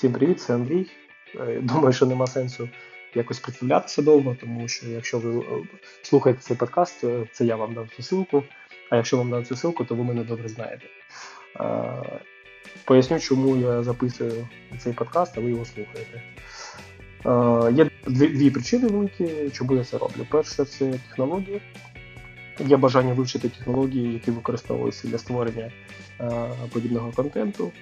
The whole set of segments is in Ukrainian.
Всім привіт, це Андрій. Е, думаю, що нема сенсу якось представлятися довго, тому що якщо ви е, слухаєте цей подкаст, е, це я вам дав цю ссылку, а якщо вам дав цю ссылку, то ви мене добре знаєте. Поясню, чому я записую цей подкаст, а ви його слухаєте. Є дві, дві причини великі, чому я це роблю. Перше, це технології. Є бажання вивчити технології, які використовуються для створення подібного контенту.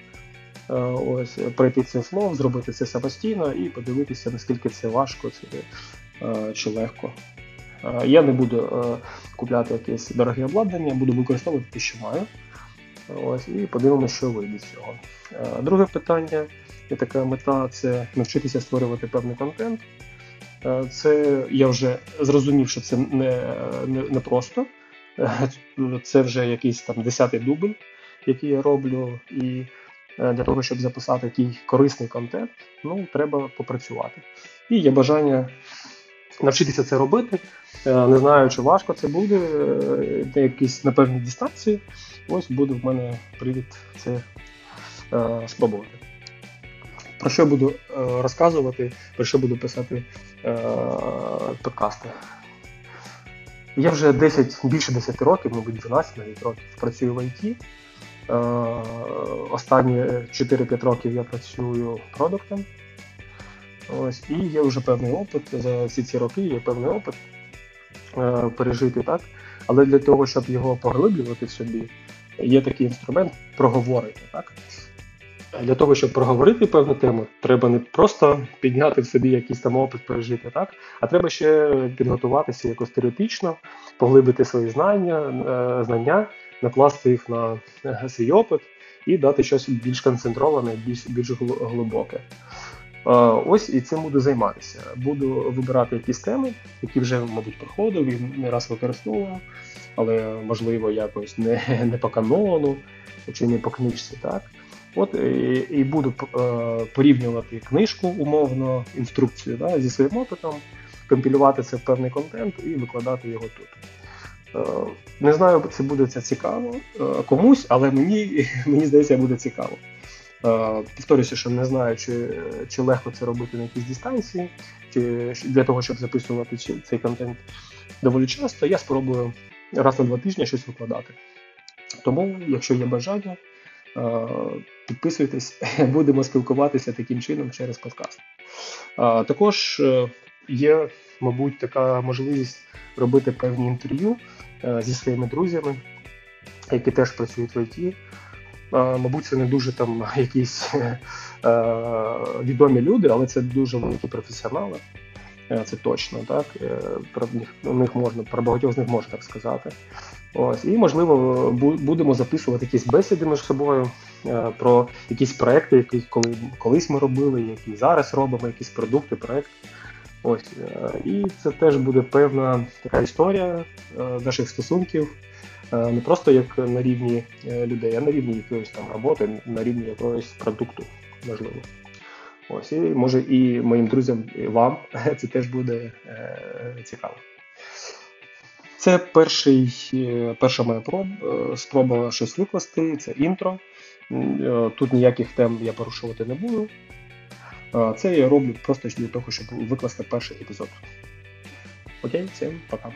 Е, ось пройти цей flow, зробити це самостійно і подивитися, наскільки це важко е, чи легко. Е, я не буду купляти якесь дороге обладнання, буду використовувати те, що маю. Ось, І подивимося, що вийде з цього. Друге питання є така мета це навчитися створювати певний контент. Це я вже зрозумів, що це не, не, не просто. Це вже якийсь там десятий дубль, який я роблю. І для того, щоб записати такий корисний контент, ну, треба попрацювати. І є бажання навчитися це робити. Е, не знаю, чи важко це буде, це якісь на певній дистанції. Ось буде в мене привід це е, спробувати. Про що буду е, розказувати, про що буду писати е, подкасти. Я вже 10, більше 10 років, мабуть, 12 навіть років працюю в ІТ. Е, останні 4-5 років я працюю продуктом. Ось, І є вже певний опит. За всі ці роки є певний опит е, пережити так. Але для того, щоб його поглиблювати в собі, є такий інструмент проговорити. так. Для того, щоб проговорити певну тему, треба не просто підняти в собі якийсь там опит пережити, так, а треба ще підготуватися якось теоретично, поглибити свої знання, е, знання накласти їх на свій опит і дати щось більш концентроване, більш більш глибоке. Ось і цим буду займатися. Буду вибирати якісь теми, які вже, мабуть, проходив і не раз використовував, але можливо якось не не по канону чи не по книжці. так. От І і буду е, порівнювати книжку умовно, інструкцію да, зі своїм опитом, компілювати це в певний контент і викладати його тут. Е, не знаю, чи буде це цікаво е, комусь, але мені мені здається, буде цікаво. Е, повторюся, що не знаю, чи чи легко це робити на якійсь дистанції, чи для того, щоб записувати цей контент доволі часто, я спробую раз на два тижні щось викладати. Тому, якщо є бажання, підписуйтесь, будемо спілкуватися таким чином через подкаст. Також є, мабуть, така можливість робити певні інтерв'ю. Е, зі своїми друзями, які теж працюють в ІТ. Е, мабуть, це не дуже там якісь е, відомі люди, але це дуже великі професіонали. Це точно, так. Про них, них можна, про багатьох з них можна так сказати. Ось, І, можливо, будемо записувати якісь бесіди між собою про якісь проекти, які коли, колись ми робили, які зараз робимо, якісь продукти, проекти. Ось е, і це теж буде певна така історія е, наших стосунків, е, не просто як на рівні людей, а на рівні якоїсь там роботи, на рівні якогось продукту, можливо. Ось, і може і моїм друзям, і вам це теж буде цікаво. Це перший, перша моя проб, спроба щось викласти, це інтро. Тут ніяких тем я порушувати не буду. Це я роблю просто для того, щоб викласти перший епізод. Окей, всім пока.